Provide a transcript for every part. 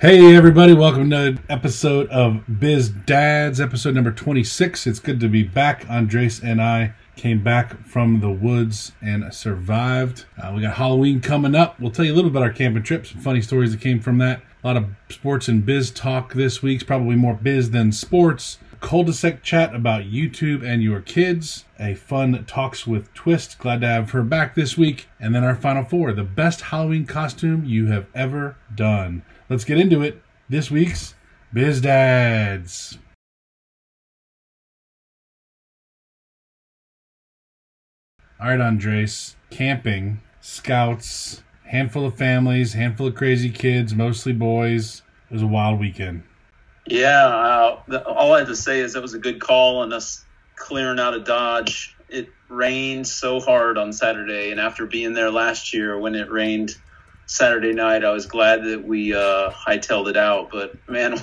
Hey everybody, welcome to an episode of Biz Dads, episode number 26. It's good to be back. Andres and I came back from the woods and survived. Uh, we got Halloween coming up. We'll tell you a little bit about our camping trip, some funny stories that came from that. A lot of sports and biz talk this week, probably more biz than sports. Cul-de-sac chat about YouTube and your kids. A fun talks with Twist. Glad to have her back this week. And then our final four: the best Halloween costume you have ever done. Let's get into it. This week's Biz Dads. All right, Andres. Camping, scouts, handful of families, handful of crazy kids, mostly boys. It was a wild weekend. Yeah, uh, all I have to say is that was a good call on us clearing out of Dodge. It rained so hard on Saturday, and after being there last year when it rained Saturday night, I was glad that we uh, hightailed it out. But man,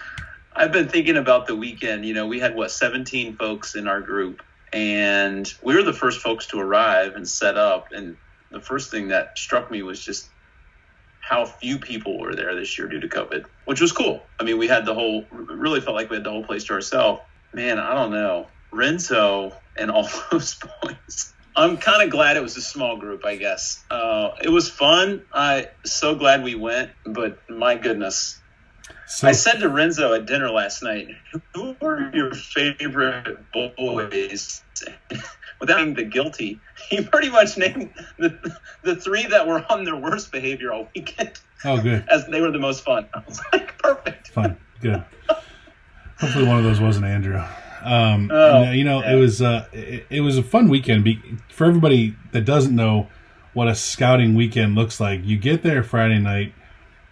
I've been thinking about the weekend. You know, we had what 17 folks in our group, and we were the first folks to arrive and set up. And the first thing that struck me was just how few people were there this year due to COVID, which was cool. I mean, we had the whole, really felt like we had the whole place to ourselves. Man, I don't know. Renzo and all those boys. I'm kind of glad it was a small group, I guess. Uh, it was fun. I so glad we went, but my goodness. So, I said to Renzo at dinner last night, "Who are your favorite boys?" Without being the guilty, he pretty much named the the three that were on their worst behavior all weekend. Oh, good. As they were the most fun. I was like, perfect. Fun. Good. Hopefully, one of those wasn't Andrew. Um, oh, you know, yeah. it was uh, it, it, was a fun weekend. Be, for everybody that doesn't know what a scouting weekend looks like, you get there Friday night.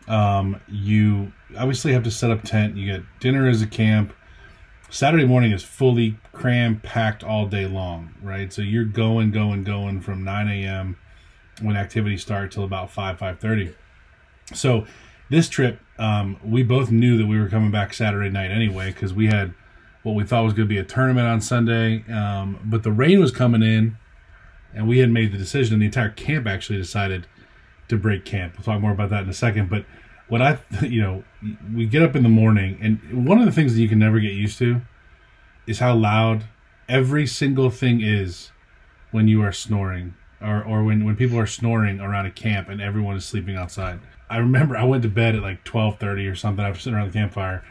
Um, you obviously have to set up tent. You get dinner as a camp. Saturday morning is fully cram packed all day long, right? So you're going, going, going from 9 a.m. when activities start till about 5, 5.30. So this trip, um, we both knew that we were coming back Saturday night anyway because we had what we thought was going to be a tournament on Sunday. Um, but the rain was coming in, and we had made the decision, and the entire camp actually decided to break camp. We'll talk more about that in a second. But what I, you know, we get up in the morning, and one of the things that you can never get used to is how loud every single thing is when you are snoring, or or when when people are snoring around a camp and everyone is sleeping outside. I remember I went to bed at like twelve thirty or something after sitting around the campfire,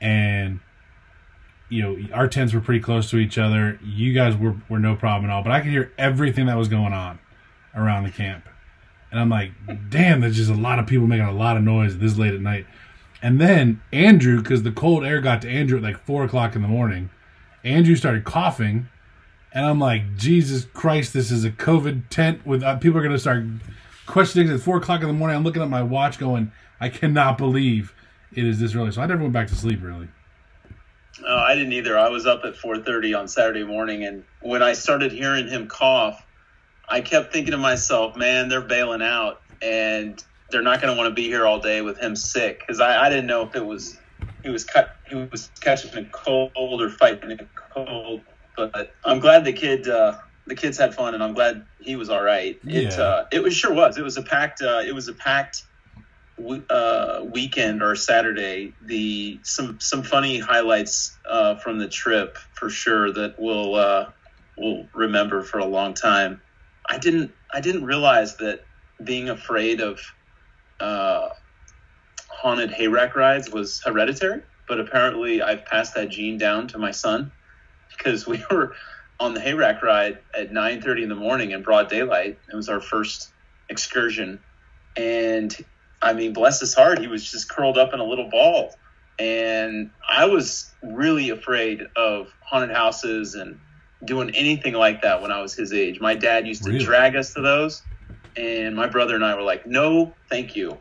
and you know our tents were pretty close to each other. You guys were were no problem at all, but I could hear everything that was going on around the camp. And I'm like, damn, there's just a lot of people making a lot of noise this late at night. And then Andrew, because the cold air got to Andrew at like four o'clock in the morning, Andrew started coughing. And I'm like, Jesus Christ, this is a COVID tent with uh, people are going to start questioning at four o'clock in the morning. I'm looking at my watch going, I cannot believe it is this early. So I never went back to sleep really. Oh, I didn't either. I was up at 4:30 on Saturday morning, and when I started hearing him cough, I kept thinking to myself, man, they're bailing out and they're not going to want to be here all day with him sick because I, I didn't know if it was he was cut he was catching a cold or fighting a cold. But I'm glad the kid uh, the kids had fun and I'm glad he was all right. It yeah. uh, it was sure was it was a packed uh, it was a packed uh, weekend or Saturday. The some some funny highlights uh, from the trip for sure that we'll uh, we'll remember for a long time. I didn't I didn't realize that being afraid of uh, haunted hayrack rides was hereditary, but apparently I've passed that gene down to my son because we were on the hayrack ride at 9:30 in the morning in broad daylight. It was our first excursion, and I mean, bless his heart, he was just curled up in a little ball, and I was really afraid of haunted houses and doing anything like that when I was his age. My dad used to really? drag us to those, and my brother and I were like, "No, thank you."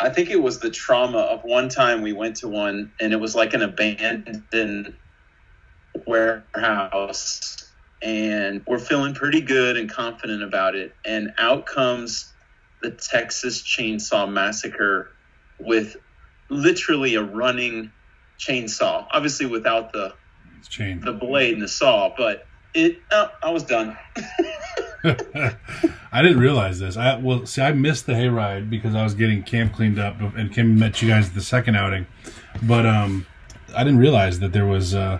I think it was the trauma of one time we went to one, and it was like an abandoned warehouse, and we're feeling pretty good and confident about it, and out comes the Texas Chainsaw Massacre with literally a running chainsaw, obviously without the chain, the blade and the saw, but it. Oh, I was done. I didn't realize this. I well, see, I missed the hayride because I was getting camp cleaned up, and Kim met you guys at the second outing. But um, I didn't realize that there was uh,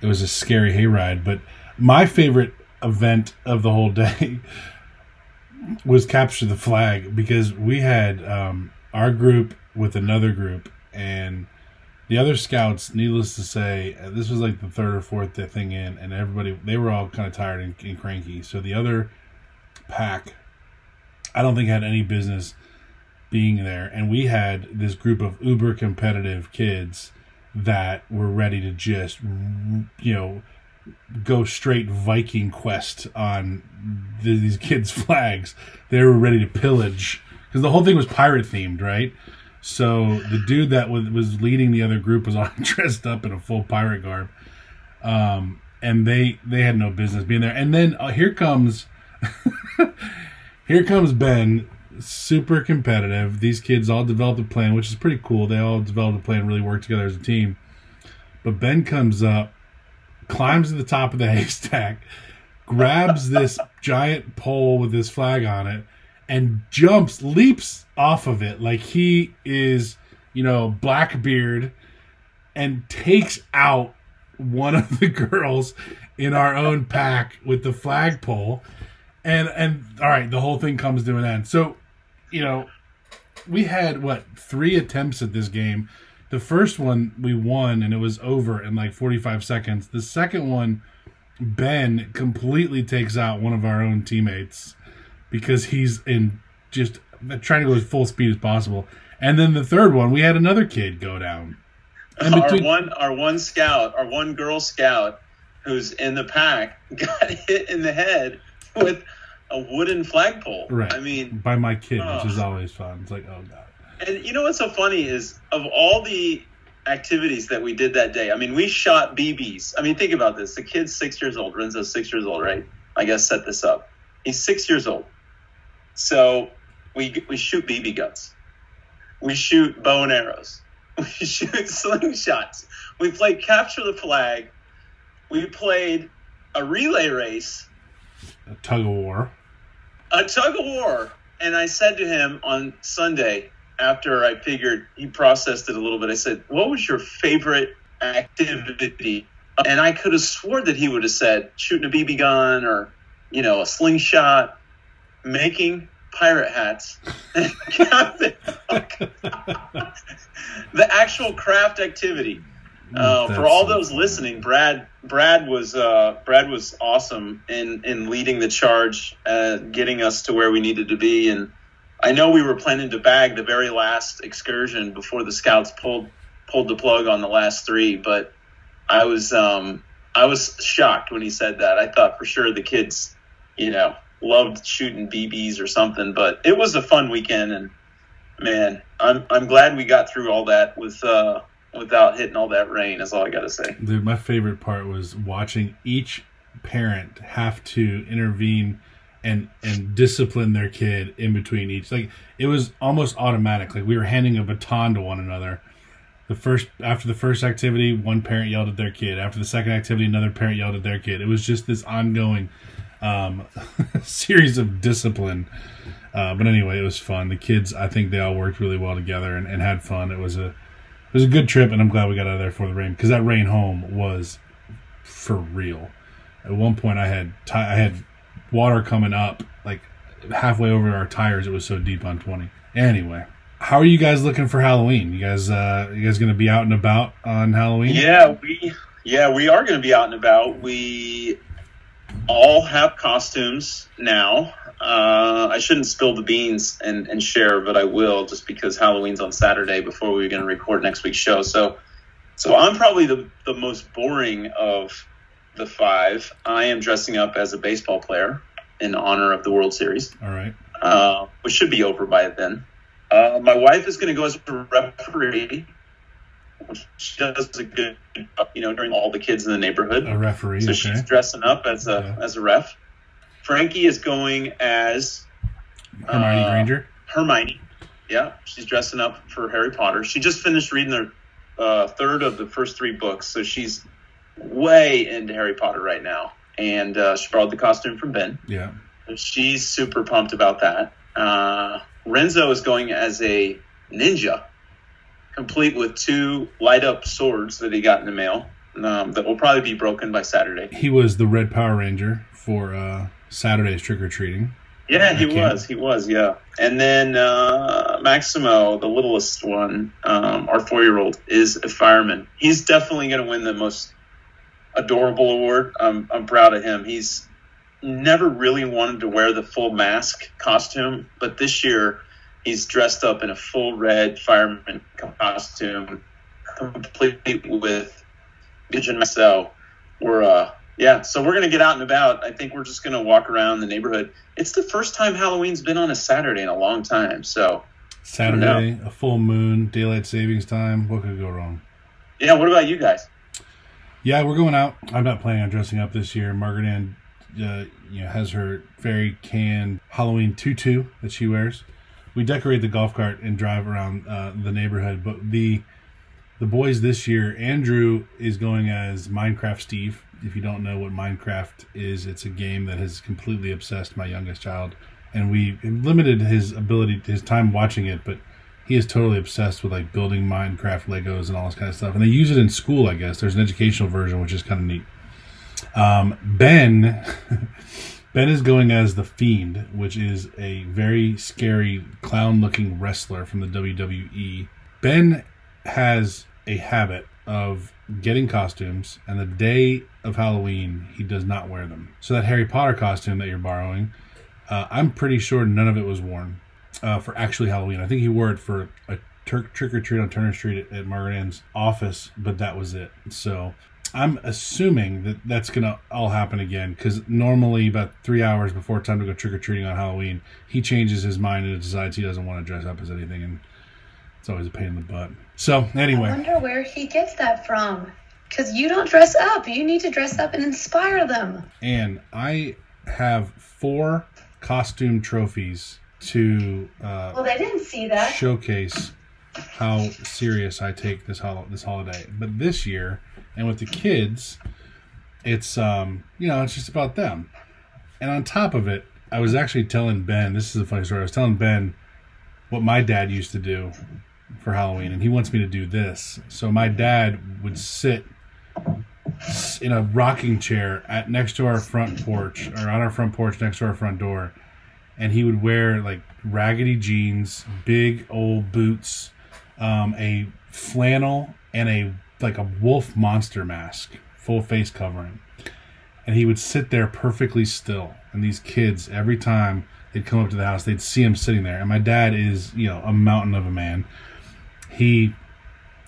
it was a scary hayride. But my favorite event of the whole day was capture the flag because we had um, our group with another group and the other scouts, needless to say, uh, this was like the third or fourth thing in, and everybody they were all kind of tired and, and cranky. So the other pack, I don't think had any business being there, and we had this group of uber competitive kids that were ready to just, you know, go straight Viking quest on the, these kids' flags. They were ready to pillage because the whole thing was pirate themed, right? So the dude that was, was leading the other group was all dressed up in a full pirate garb, um, and they they had no business being there. And then uh, here comes here comes Ben, super competitive. These kids all developed a plan, which is pretty cool. They all developed a plan, really worked together as a team. But Ben comes up, climbs to the top of the haystack, grabs this giant pole with this flag on it, and jumps, leaps off of it like he is, you know, Blackbeard and takes out one of the girls in our own pack with the flagpole. And and all right, the whole thing comes to an end. So, you know, we had what, three attempts at this game. The first one we won and it was over in like 45 seconds. The second one Ben completely takes out one of our own teammates because he's in just trying to go as full speed as possible. And then the third one, we had another kid go down. And between- our one, our one scout, our one girl scout, who's in the pack, got hit in the head with a wooden flagpole. Right. I mean, by my kid, oh. which is always fun. It's like, oh god. And you know what's so funny is of all the activities that we did that day. I mean, we shot BBs. I mean, think about this. The kid's six years old. Renzo's six years old, right? I guess set this up. He's six years old. So we we shoot BB guns, we shoot bow and arrows, we shoot slingshots. We played capture the flag. We played a relay race, a tug of war, a tug of war. And I said to him on Sunday after I figured he processed it a little bit. I said, "What was your favorite activity?" And I could have sworn that he would have said shooting a BB gun or you know a slingshot making pirate hats. the actual craft activity. Uh, for all those listening, Brad Brad was uh, Brad was awesome in in leading the charge, uh, getting us to where we needed to be. And I know we were planning to bag the very last excursion before the scouts pulled pulled the plug on the last three, but I was um, I was shocked when he said that. I thought for sure the kids, you know, loved shooting BBs or something. But it was a fun weekend, and man, I'm I'm glad we got through all that with uh, without hitting all that rain. Is all I got to say. Dude, my favorite part was watching each parent have to intervene and and discipline their kid in between each. Like it was almost automatic. Like we were handing a baton to one another. The first after the first activity, one parent yelled at their kid. After the second activity, another parent yelled at their kid. It was just this ongoing um, series of discipline. Uh, but anyway, it was fun. The kids, I think they all worked really well together and, and had fun. It was a it was a good trip, and I'm glad we got out of there for the rain because that rain home was for real. At one point, I had t- I had water coming up like halfway over our tires. It was so deep on 20. Anyway, how are you guys looking for Halloween? You guys, uh, you guys going to be out and about on Halloween? Yeah, we yeah we are going to be out and about. We all have costumes now. Uh, I shouldn't spill the beans and, and share, but I will just because Halloween's on Saturday before we are going to record next week's show. So, so I'm probably the, the most boring of the five. I am dressing up as a baseball player in honor of the World Series. All right. Uh, which should be over by then. Uh, my wife is going to go as a referee she does a good, you know, during all the kids in the neighborhood. A referee. So okay. she's dressing up as a yeah. as a ref. Frankie is going as Hermione uh, Granger. Hermione. Yeah, she's dressing up for Harry Potter. She just finished reading the uh, third of the first three books, so she's way into Harry Potter right now. And uh, she borrowed the costume from Ben. Yeah. she's super pumped about that. Uh, Renzo is going as a ninja, complete with two light up swords that he got in the mail um, that will probably be broken by Saturday. He was the Red Power Ranger for uh, Saturday's trick or treating. Yeah, he was. He was. Yeah. And then uh, Maximo, the littlest one, um, our four-year-old, is a fireman. He's definitely going to win the most adorable award. I'm I'm proud of him. He's never really wanted to wear the full mask costume, but this year he's dressed up in a full red fireman costume, complete with Pigeon Marcel. We're uh yeah, so we're gonna get out and about. I think we're just gonna walk around the neighborhood. It's the first time Halloween's been on a Saturday in a long time. So Saturday, a full moon, daylight savings time. What could go wrong? Yeah. What about you guys? Yeah, we're going out. I'm not planning on dressing up this year. Margaret Ann, uh, you know, has her very canned Halloween tutu that she wears. We decorate the golf cart and drive around uh, the neighborhood. But the the boys this year, Andrew is going as Minecraft Steve if you don't know what Minecraft is, it's a game that has completely obsessed my youngest child, and we limited his ability, his time watching it, but he is totally obsessed with like building Minecraft Legos and all this kind of stuff. And they use it in school, I guess. There's an educational version, which is kind of neat. Um, ben, Ben is going as the Fiend, which is a very scary clown-looking wrestler from the WWE. Ben has a habit of getting costumes, and the day of Halloween, he does not wear them. So that Harry Potter costume that you're borrowing, uh, I'm pretty sure none of it was worn uh, for actually Halloween. I think he wore it for a trick or treat on Turner Street at, at Margaret Ann's office, but that was it. So I'm assuming that that's going to all happen again because normally about three hours before time to go trick or treating on Halloween, he changes his mind and decides he doesn't want to dress up as anything, and it's always a pain in the butt. So anyway, I wonder where he gets that from. Because you don't dress up. You need to dress up and inspire them. And I have four costume trophies to uh, well, they didn't see that showcase how serious I take this hol- this holiday. But this year, and with the kids, it's um you know it's just about them. And on top of it, I was actually telling Ben. This is a funny story. I was telling Ben what my dad used to do for Halloween, and he wants me to do this. So my dad would sit in a rocking chair at next to our front porch or on our front porch next to our front door and he would wear like raggedy jeans big old boots um, a flannel and a like a wolf monster mask full face covering. And he would sit there perfectly still. And these kids every time they'd come up to the house they'd see him sitting there. And my dad is you know a mountain of a man. He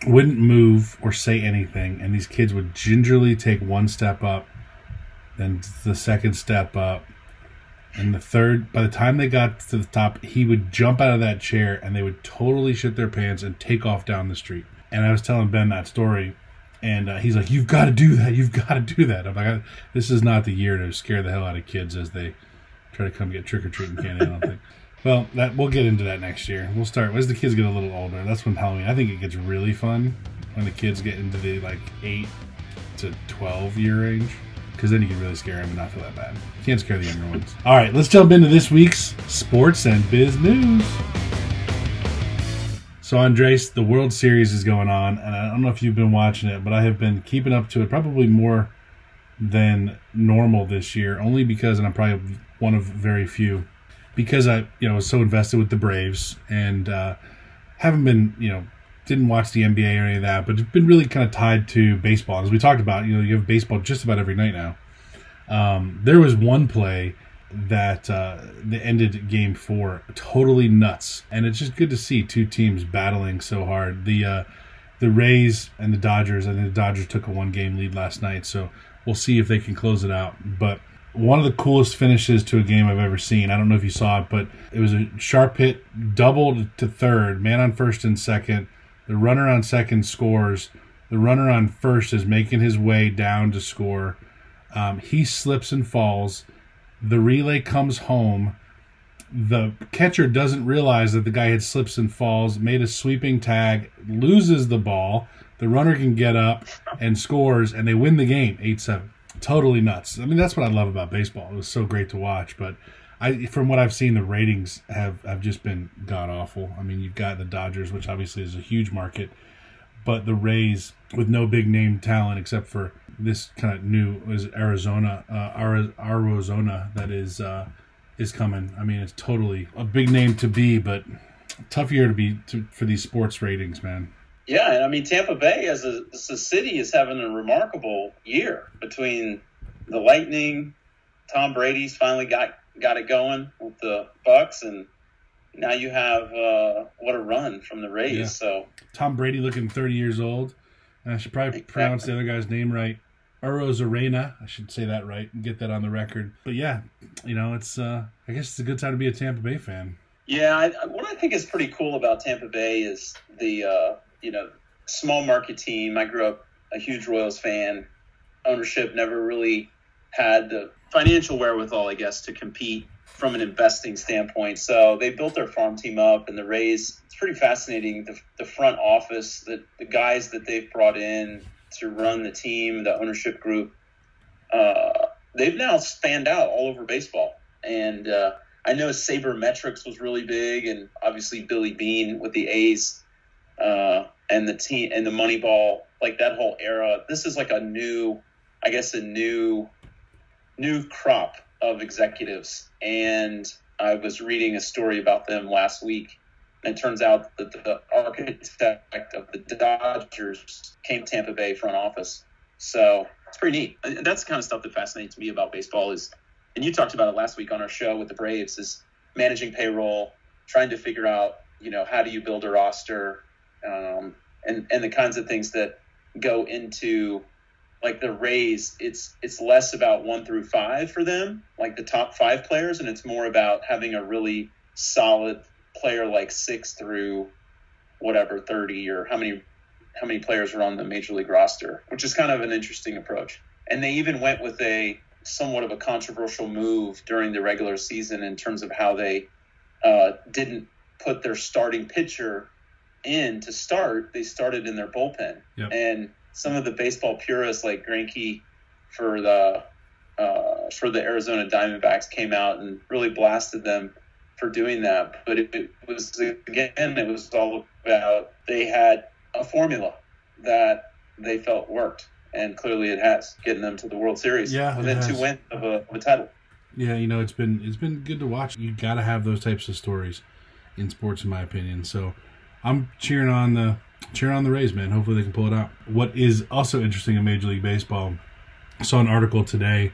wouldn't move or say anything, and these kids would gingerly take one step up, then the second step up, and the third. By the time they got to the top, he would jump out of that chair, and they would totally shit their pants and take off down the street. And I was telling Ben that story, and uh, he's like, "You've got to do that. You've got to do that." I'm like, "This is not the year to scare the hell out of kids as they try to come get trick or treating candy." I don't think. Well, that we'll get into that next year. We'll start as the kids get a little older. That's when Halloween. I think it gets really fun when the kids get into the like eight to twelve year range, because then you can really scare them and not feel that bad. You can't scare the younger ones. All right, let's jump into this week's sports and biz news. So, Andres, the World Series is going on, and I don't know if you've been watching it, but I have been keeping up to it probably more than normal this year, only because, and I'm probably one of very few because I you know was so invested with the Braves and uh, haven't been you know didn't watch the NBA or any of that, but it's been really kind of tied to baseball. As we talked about, you know, you have baseball just about every night now. Um, there was one play that uh, that ended Game Four totally nuts, and it's just good to see two teams battling so hard. The uh, the Rays and the Dodgers. I think the Dodgers took a one game lead last night, so we'll see if they can close it out. But one of the coolest finishes to a game I've ever seen. I don't know if you saw it, but it was a sharp hit, doubled to third, man on first and second. The runner on second scores. The runner on first is making his way down to score. Um, he slips and falls. The relay comes home. The catcher doesn't realize that the guy had slips and falls, made a sweeping tag, loses the ball. The runner can get up and scores, and they win the game 8 7 totally nuts. I mean, that's what I love about baseball. It was so great to watch. But I from what I've seen, the ratings have have just been god awful. I mean, you've got the Dodgers, which obviously is a huge market, but the Rays with no big name talent except for this kind of new is Arizona, uh, Arizona that is uh, is coming. I mean, it's totally a big name to be, but tough year to be to, for these sports ratings, man. Yeah, and I mean Tampa Bay as a, as a city is having a remarkable year between the Lightning, Tom Brady's finally got got it going with the Bucs, and now you have uh, what a run from the Rays. Yeah. So Tom Brady looking thirty years old. And I should probably exactly. pronounce the other guy's name right. Arozarena. I should say that right and get that on the record. But yeah, you know, it's uh, I guess it's a good time to be a Tampa Bay fan. Yeah, I, what I think is pretty cool about Tampa Bay is the uh, you know small market team. I grew up a huge Royals fan. Ownership never really had the financial wherewithal, I guess, to compete from an investing standpoint. So they built their farm team up, and the Rays. It's pretty fascinating. The, the front office, the, the guys that they've brought in to run the team, the ownership group, uh, they've now spanned out all over baseball. And uh, I know Sabermetrics was really big, and obviously Billy Beane with the A's uh, and the team and the Moneyball, like that whole era. This is like a new, I guess, a new, new crop of executives. And I was reading a story about them last week. And it turns out that the architect of the Dodgers came to Tampa Bay front office. So it's pretty neat. And that's the kind of stuff that fascinates me about baseball is, and you talked about it last week on our show with the Braves, is managing payroll, trying to figure out, you know, how do you build a roster, um, and and the kinds of things that go into like the Rays, it's it's less about one through five for them, like the top five players, and it's more about having a really solid player like six through whatever thirty or how many how many players are on the major league roster, which is kind of an interesting approach. And they even went with a somewhat of a controversial move during the regular season in terms of how they uh, didn't put their starting pitcher in to start. They started in their bullpen, yep. and some of the baseball purists like Greinke for the uh, for the Arizona Diamondbacks came out and really blasted them for doing that. But it, it, was again, it was all about they had a formula that they felt worked, and clearly it has, getting them to the World Series. Yeah, within two wins of a, of a title. Yeah, you know it's been it's been good to watch. You got to have those types of stories in sports, in my opinion. So I'm cheering on the cheering on the Rays, man. Hopefully they can pull it out. What is also interesting in Major League Baseball, I saw an article today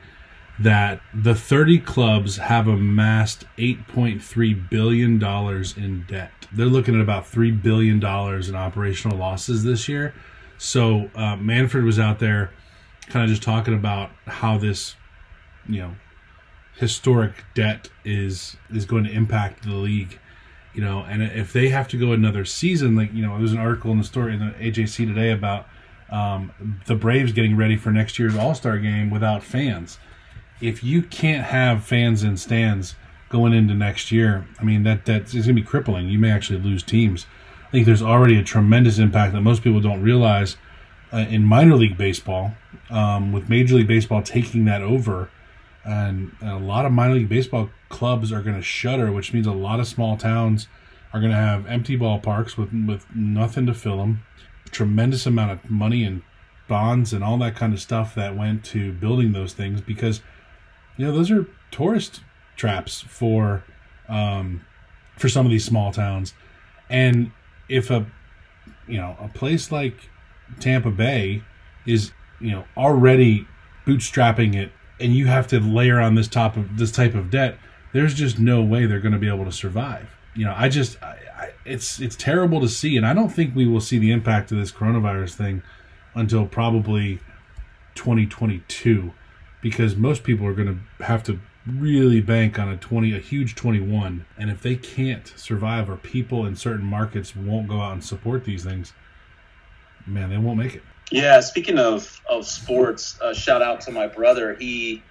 that the 30 clubs have amassed 8.3 billion dollars in debt. They're looking at about three billion dollars in operational losses this year. So uh, Manfred was out there, kind of just talking about how this, you know, historic debt is is going to impact the league you know, and if they have to go another season, like you know, there was an article in the story in the AJC today about um, the Braves getting ready for next year's All Star game without fans. If you can't have fans in stands going into next year, I mean that that's going to be crippling. You may actually lose teams. I think there's already a tremendous impact that most people don't realize uh, in minor league baseball, um, with Major League Baseball taking that over and, and a lot of minor league baseball clubs are going to shutter, which means a lot of small towns are going to have empty ballparks with with nothing to fill them. Tremendous amount of money and bonds and all that kind of stuff that went to building those things because you know those are tourist traps for um, for some of these small towns, and if a you know a place like Tampa Bay is you know already bootstrapping it and you have to layer on this top of this type of debt, there's just no way they're going to be able to survive. You know, I just I, I, it's it's terrible to see, and I don't think we will see the impact of this coronavirus thing until probably 2022, because most people are going to have to really bank on a 20 a huge 21 and if they can't survive or people in certain markets won't go out and support these things man they won't make it yeah, speaking of of sports, uh, shout out to my brother. He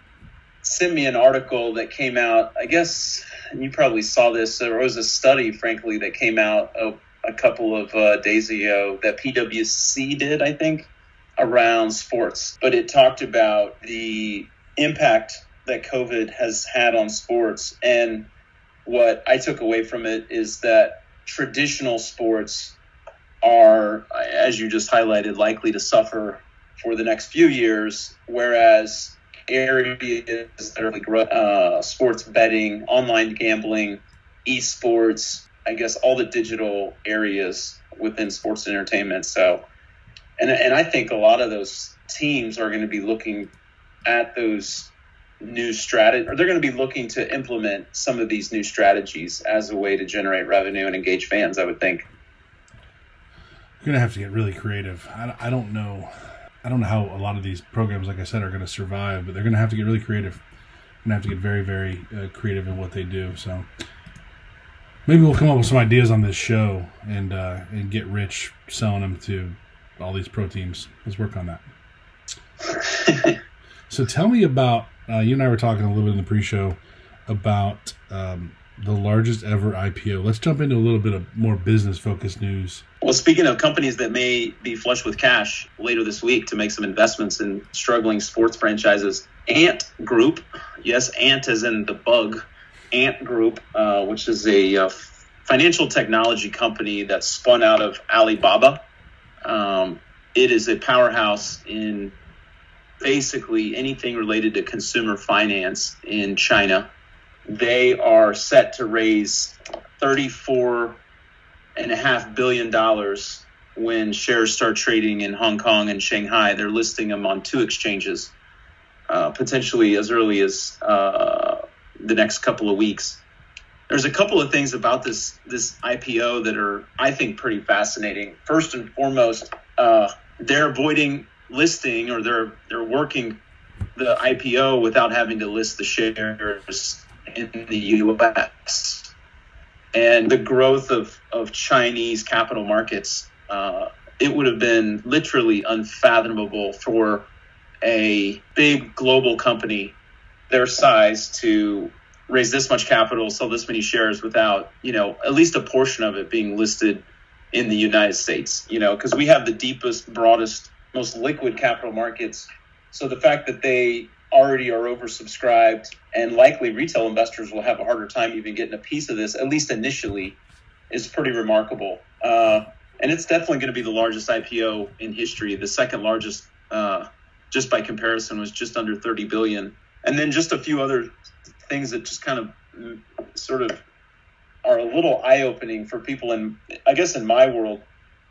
sent me an article that came out. I guess you probably saw this. There was a study, frankly, that came out a, a couple of uh, days ago that PwC did, I think, around sports. But it talked about the impact that COVID has had on sports. And what I took away from it is that traditional sports are, as you just highlighted, likely to suffer for the next few years, whereas areas that are like uh, sports betting, online gambling, esports, I guess all the digital areas within sports entertainment. So, and and I think a lot of those teams are going to be looking at those new strategy or they're going to be looking to implement some of these new strategies as a way to generate revenue and engage fans i would think going to have to get really creative. I, I don't know. I don't know how a lot of these programs like i said are going to survive but they're going to have to get really creative. Going to have to get very very uh, creative in what they do so. Maybe we'll come up with some ideas on this show and uh, and get rich selling them to all these pro teams. Let's work on that. So tell me about uh, you and I were talking a little bit in the pre-show about um, the largest ever IPO. Let's jump into a little bit of more business-focused news. Well, speaking of companies that may be flush with cash later this week to make some investments in struggling sports franchises, Ant Group, yes, Ant is in the bug, Ant Group, uh, which is a uh, financial technology company that spun out of Alibaba. Um, it is a powerhouse in basically anything related to consumer finance in China. They are set to raise thirty-four and a half billion dollars when shares start trading in Hong Kong and Shanghai. They're listing them on two exchanges, uh, potentially as early as uh, the next couple of weeks. There's a couple of things about this this IPO that are, I think, pretty fascinating. First and foremost, uh, they're avoiding listing or they're they're working the IPO without having to list the shares in the U.S. And the growth of, of Chinese capital markets, uh, it would have been literally unfathomable for a big global company their size to raise this much capital, sell this many shares without, you know, at least a portion of it being listed in the United States, you know, because we have the deepest, broadest most liquid capital markets. So the fact that they already are oversubscribed and likely retail investors will have a harder time even getting a piece of this, at least initially, is pretty remarkable. Uh, and it's definitely going to be the largest IPO in history. The second largest, uh, just by comparison, was just under 30 billion. And then just a few other things that just kind of mm, sort of are a little eye opening for people in, I guess, in my world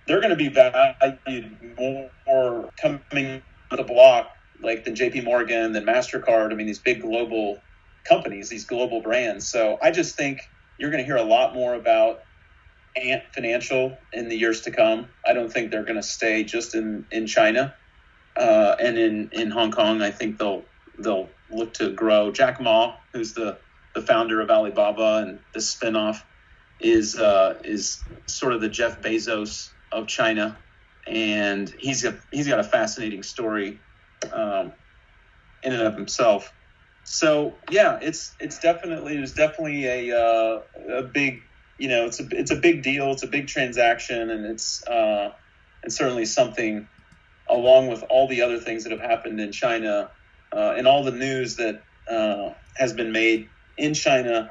they're going to be valued more coming to the block like than JP Morgan, than MasterCard. I mean, these big global companies, these global brands. So I just think you're going to hear a lot more about Ant Financial in the years to come. I don't think they're going to stay just in, in China uh, and in, in Hong Kong. I think they'll they'll look to grow. Jack Ma, who's the, the founder of Alibaba and the spinoff, is uh, is sort of the Jeff Bezos of China, and he's got he's got a fascinating story um, in and of himself. So yeah, it's it's definitely it's definitely a uh, a big you know it's a it's a big deal. It's a big transaction, and it's uh, and certainly something along with all the other things that have happened in China uh, and all the news that uh, has been made in China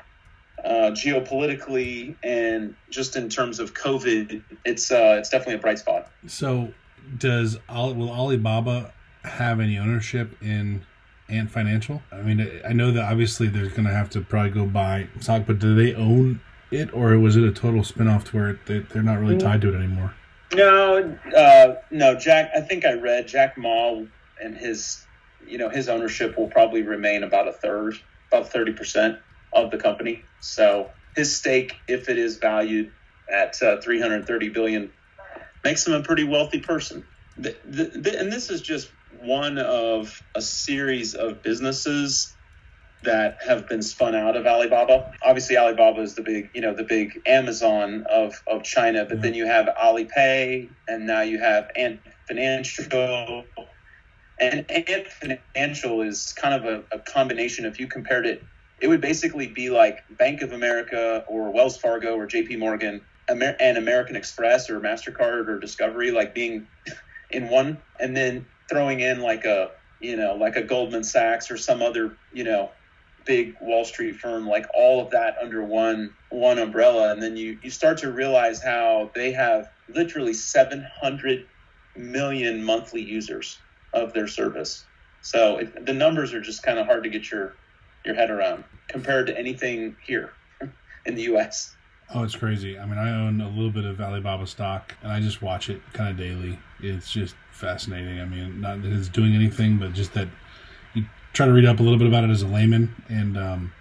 uh, geopolitically and just in terms of COVID, it's uh, it's definitely a bright spot. So, does will Alibaba have any ownership in Ant Financial? I mean, I know that obviously they're going to have to probably go buy stock, but do they own it, or was it a total spinoff to where they, they're not really tied to it anymore? No, uh, no. Jack, I think I read Jack Ma and his, you know, his ownership will probably remain about a third, about thirty percent of the company. So his stake, if it is valued at uh, 330 billion, makes him a pretty wealthy person. The, the, the, and this is just one of a series of businesses that have been spun out of Alibaba. Obviously, Alibaba is the big, you know, the big Amazon of, of China. But then you have Alipay, and now you have Ant Financial. And Ant Financial is kind of a, a combination. If you compared it it would basically be like Bank of America or Wells Fargo or JP Morgan Amer- and American Express or MasterCard or Discovery, like being in one, and then throwing in like a you know, like a Goldman Sachs or some other, you know, big Wall Street firm, like all of that under one one umbrella, and then you you start to realize how they have literally 700 million monthly users of their service. So it, the numbers are just kind of hard to get your your head around compared to anything here in the U.S. Oh, it's crazy. I mean, I own a little bit of Alibaba stock, and I just watch it kind of daily. It's just fascinating. I mean, not that it's doing anything, but just that you try to read up a little bit about it as a layman, and um,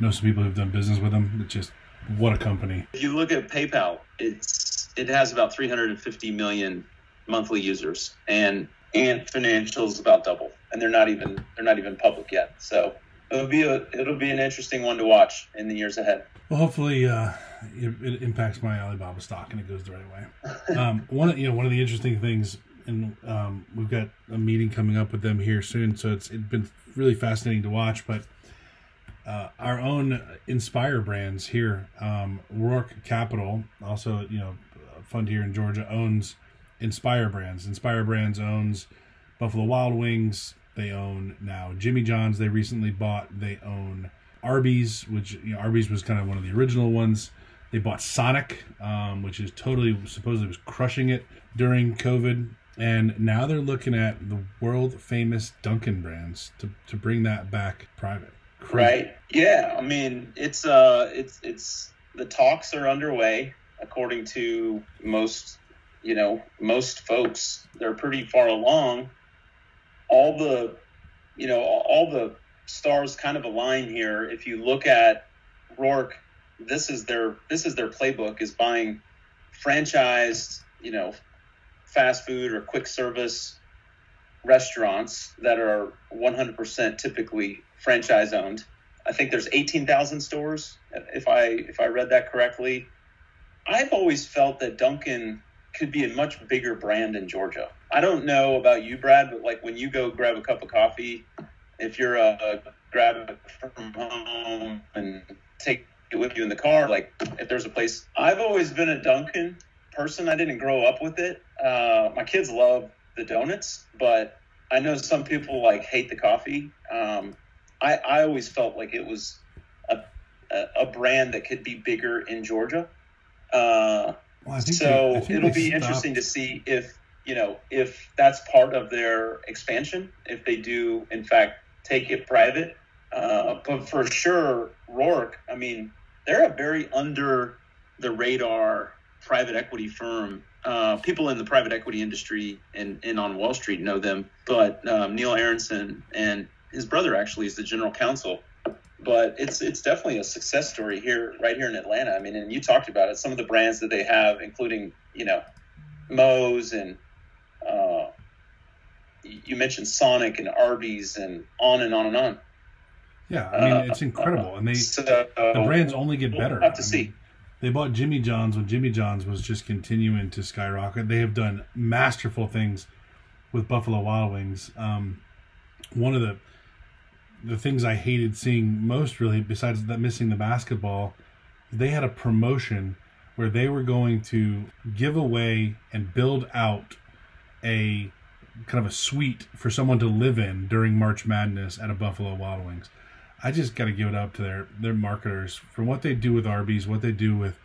know some people who've done business with them. It's just what a company. If you look at PayPal, it's it has about 350 million monthly users, and Ant Financial's about double, and they're not even they're not even public yet. So it'll be a it'll be an interesting one to watch in the years ahead. Well, hopefully, uh, it, it, impacts my Alibaba stock and it goes the right way. Um, one of you know one of the interesting things, and um, we've got a meeting coming up with them here soon, so it's it's been really fascinating to watch. But uh, our own Inspire brands here, um, Roark Capital, also you know, a fund here in Georgia owns Inspire Brands. Inspire Brands owns Buffalo Wild Wings. They own now Jimmy John's. They recently bought. They own Arby's, which you know, Arby's was kind of one of the original ones. They bought Sonic, um, which is totally supposedly was crushing it during COVID, and now they're looking at the world famous Dunkin' brands to, to bring that back private. Crazy. Right? Yeah. I mean, it's uh, it's it's the talks are underway according to most you know, most folks they're pretty far along. All the, you know, all the stars kind of align here. If you look at Roark, this is their this is their playbook is buying franchised, you know, fast food or quick service restaurants that are 100% typically franchise owned. I think there's 18,000 stores if I if I read that correctly. I've always felt that Dunkin' could be a much bigger brand in Georgia. I don't know about you, Brad, but like when you go grab a cup of coffee, if you're a uh, grab it from home and take it with you in the car, like if there's a place, I've always been a Dunkin' person. I didn't grow up with it. Uh, my kids love the donuts, but I know some people like hate the coffee. Um, I, I always felt like it was a, a, a brand that could be bigger in Georgia. Uh, well, so they, it'll be stopped. interesting to see if you know if that's part of their expansion. If they do, in fact, take it private. Uh, but for sure, Roark. I mean, they're a very under the radar private equity firm. Uh, people in the private equity industry and, and on Wall Street know them, but um, Neal Aronson and his brother actually is the general counsel but it's it's definitely a success story here, right here in Atlanta. I mean, and you talked about it. Some of the brands that they have, including you know, Moe's and uh, you mentioned Sonic and Arby's and on and on and on. Yeah, I mean it's uh, incredible, and they so, the brands only get better. We'll have to I see. Mean, they bought Jimmy John's when Jimmy John's was just continuing to skyrocket. They have done masterful things with Buffalo Wild Wings. Um, one of the the things I hated seeing most, really, besides that missing the basketball, they had a promotion where they were going to give away and build out a kind of a suite for someone to live in during March Madness at a Buffalo Wild Wings. I just got to give it up to their their marketers for what they do with Arby's, what they do with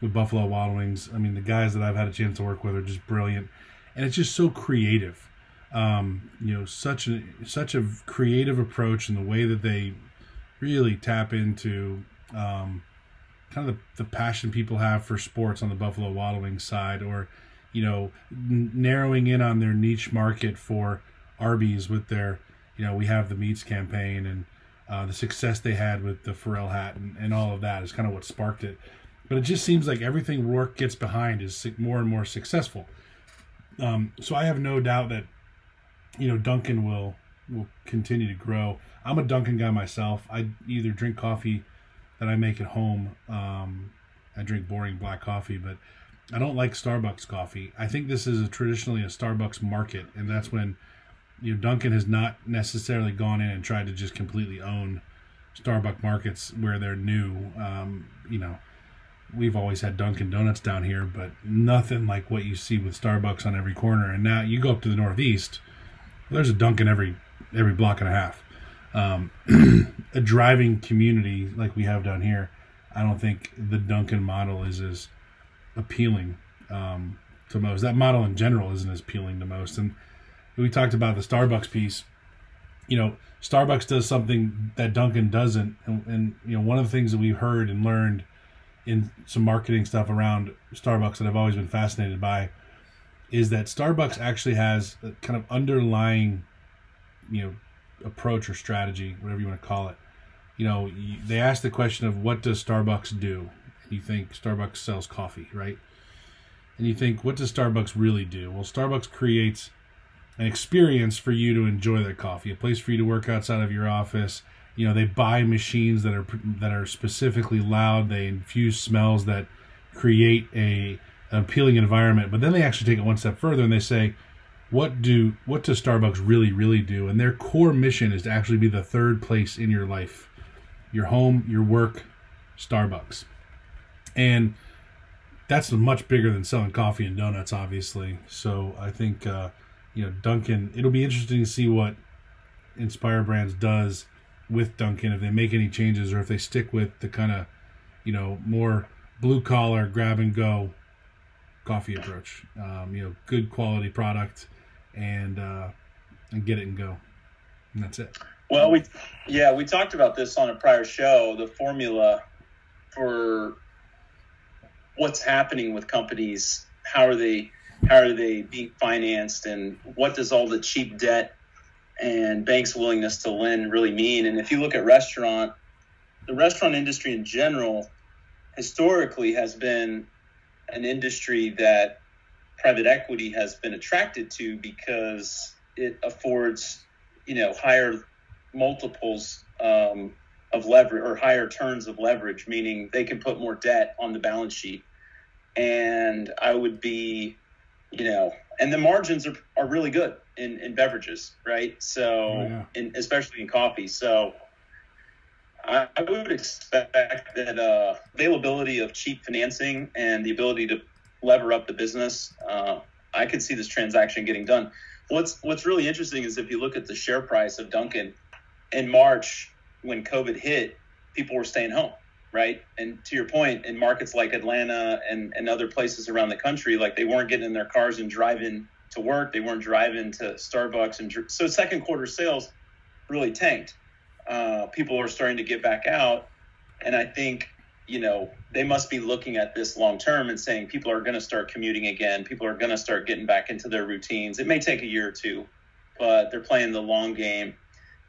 with Buffalo Wild Wings. I mean, the guys that I've had a chance to work with are just brilliant, and it's just so creative um, you know such a such a creative approach in the way that they really tap into um, kind of the, the passion people have for sports on the Buffalo Wild Wings side, or you know narrowing in on their niche market for Arby's with their you know we have the meats campaign and uh, the success they had with the Pharrell hat and, and all of that is kind of what sparked it. But it just seems like everything Roark gets behind is more and more successful. Um, so I have no doubt that you know, Dunkin' will will continue to grow. I'm a Dunkin' guy myself. I either drink coffee that I make at home. Um, I drink boring black coffee, but I don't like Starbucks coffee. I think this is a, traditionally a Starbucks market, and that's when you know Dunkin' has not necessarily gone in and tried to just completely own Starbucks markets where they're new. Um, you know, we've always had Dunkin' Donuts down here, but nothing like what you see with Starbucks on every corner. And now you go up to the Northeast There's a Dunkin' every every block and a half. Um, a driving community like we have down here, I don't think the Dunkin' model is as appealing um, to most. That model in general isn't as appealing to most. And we talked about the Starbucks piece. You know, Starbucks does something that Dunkin' doesn't, and, and you know, one of the things that we've heard and learned in some marketing stuff around Starbucks that I've always been fascinated by is that Starbucks actually has a kind of underlying, you know, approach or strategy, whatever you want to call it. You know, they ask the question of what does Starbucks do? You think Starbucks sells coffee, right? And you think, what does Starbucks really do? Well, Starbucks creates an experience for you to enjoy that coffee, a place for you to work outside of your office. You know, they buy machines that are that are specifically loud. They infuse smells that create a an appealing environment. But then they actually take it one step further and they say, what do what does Starbucks really really do? And their core mission is to actually be the third place in your life, your home, your work, Starbucks, and that's much bigger than selling coffee and donuts, obviously. So I think uh, you know Dunkin'. It'll be interesting to see what Inspire Brands does with Dunkin' if they make any changes or if they stick with the kind of you know more blue collar grab and go coffee approach. Um, you know, good quality product and uh, and get it and go. And that's it. Well, we yeah we talked about this on a prior show. The formula for what's happening with companies. How are they how are they being financed, and what does all the cheap debt and banks' willingness to lend really mean? And if you look at restaurant, the restaurant industry in general historically has been an industry that private equity has been attracted to because it affords, you know, higher multiples um, of leverage or higher turns of leverage, meaning they can put more debt on the balance sheet. And I would be, you know, and the margins are, are really good in, in beverages, right? So, oh, yeah. in, especially in coffee. So, I, I would expect that uh, availability of cheap financing and the ability to lever up the business, uh, I could see this transaction getting done. What's What's really interesting is if you look at the share price of Dunkin' in March when COVID hit, people were staying home, right? And to your point, in markets like Atlanta and, and other places around the country, like they weren't getting in their cars and driving to work, they weren't driving to Starbucks, and so second quarter sales really tanked uh, people are starting to get back out. And I think, you know, they must be looking at this long term and saying people are going to start commuting again. People are going to start getting back into their routines. It may take a year or two, but they're playing the long game.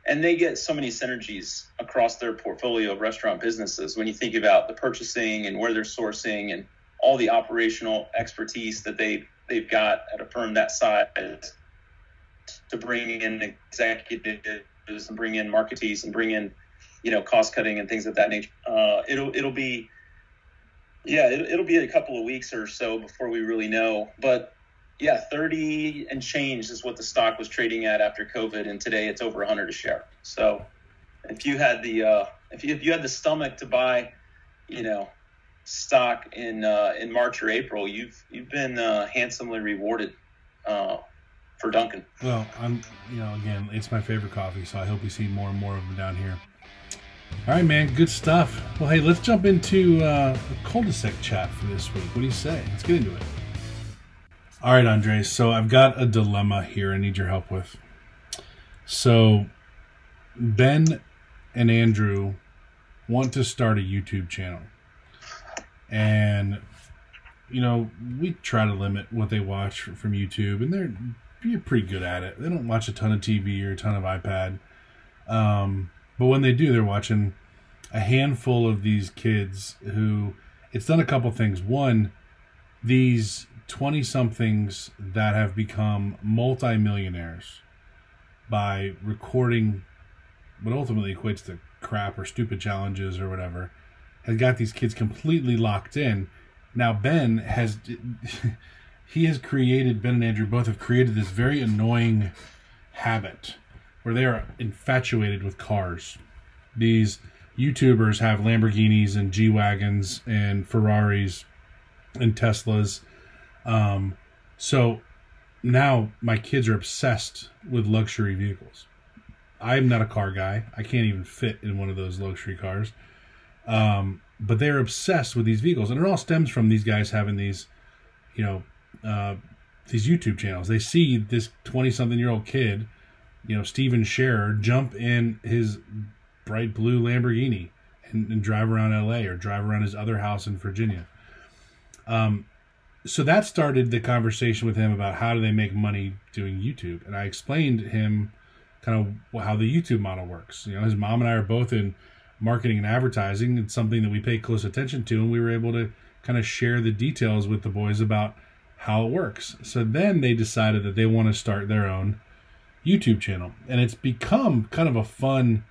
And they get so many synergies across their portfolio of restaurant businesses when you think about the purchasing and where they're sourcing and all the operational expertise that they they've got at a firm that size to bring in executive and bring in marketees and bring in, you know, cost cutting and things of that nature. Uh, it'll it'll be, yeah, it, it'll be a couple of weeks or so before we really know. But yeah, thirty and change is what the stock was trading at after COVID, and today it's over hundred a share. So if you had the uh, if you if you had the stomach to buy, you know, stock in uh, in March or April, you've you've been uh, handsomely rewarded uh, for Dunkin'. Well, I'm, you know, again, it's my favorite coffee, so I hope we see more and more of them down here. All right, man, good stuff. Well, hey, let's jump into uh, a cul-de-sac chat for this week. What do you say? Let's get into it. All right, Andres. So I've got a dilemma here. I need your help with. So Ben and Andrew want to start a YouTube channel, and you know we try to limit what they watch from YouTube, and they're pretty good at it. They don't watch a ton of TV or a ton of iPad. Um, but when they do, they're watching a handful of these kids who it's done a couple things. One, these 20 somethings that have become multimillionaires by recording what ultimately equates to crap or stupid challenges or whatever has got these kids completely locked in. Now Ben has he has created Ben and Andrew both have created this very annoying habit where they are infatuated with cars. These YouTubers have Lamborghinis and G wagons and Ferraris and Teslas. Um, so now my kids are obsessed with luxury vehicles. I'm not a car guy. I can't even fit in one of those luxury cars. Um, but they're obsessed with these vehicles, and it all stems from these guys having these, you know, uh, these YouTube channels. They see this twenty-something-year-old kid, you know, Stephen Sharer, jump in his bright blue Lamborghini and, and drive around LA or drive around his other house in Virginia. Um, so that started the conversation with him about how do they make money doing YouTube, and I explained him kind of how the YouTube model works. You know, his mom and I are both in marketing and advertising. It's something that we pay close attention to, and we were able to kind of share the details with the boys about how it works. So then they decided that they want to start their own YouTube channel, and it's become kind of a fun,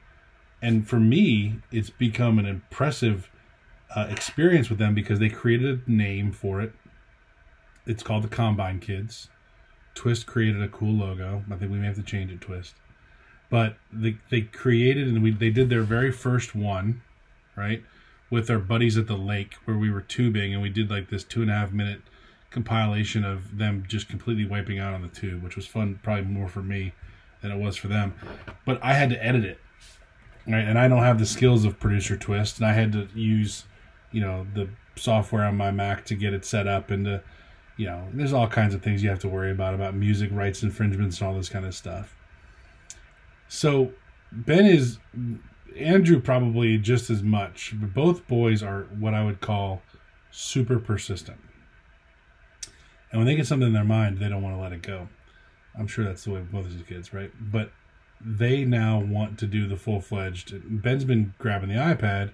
and for me, it's become an impressive uh, experience with them because they created a name for it. It's called the Combine Kids. Twist created a cool logo. I think we may have to change it, Twist but they, they created and we they did their very first one, right, with our buddies at the lake where we were tubing and we did like this two and a half minute compilation of them just completely wiping out on the tube, which was fun, probably more for me than it was for them. But I had to edit it, right, and I don't have the skills of producer Twist, and I had to use, you know, the software on my Mac to get it set up and to, you know, there's all kinds of things you have to worry about about music rights infringements and all this kind of stuff. So Ben is Andrew probably just as much, but both boys are what I would call super persistent. And when they get something in their mind, they don't want to let it go. I'm sure that's the way both of these kids, right? But they now want to do the full fledged. Ben's been grabbing the iPad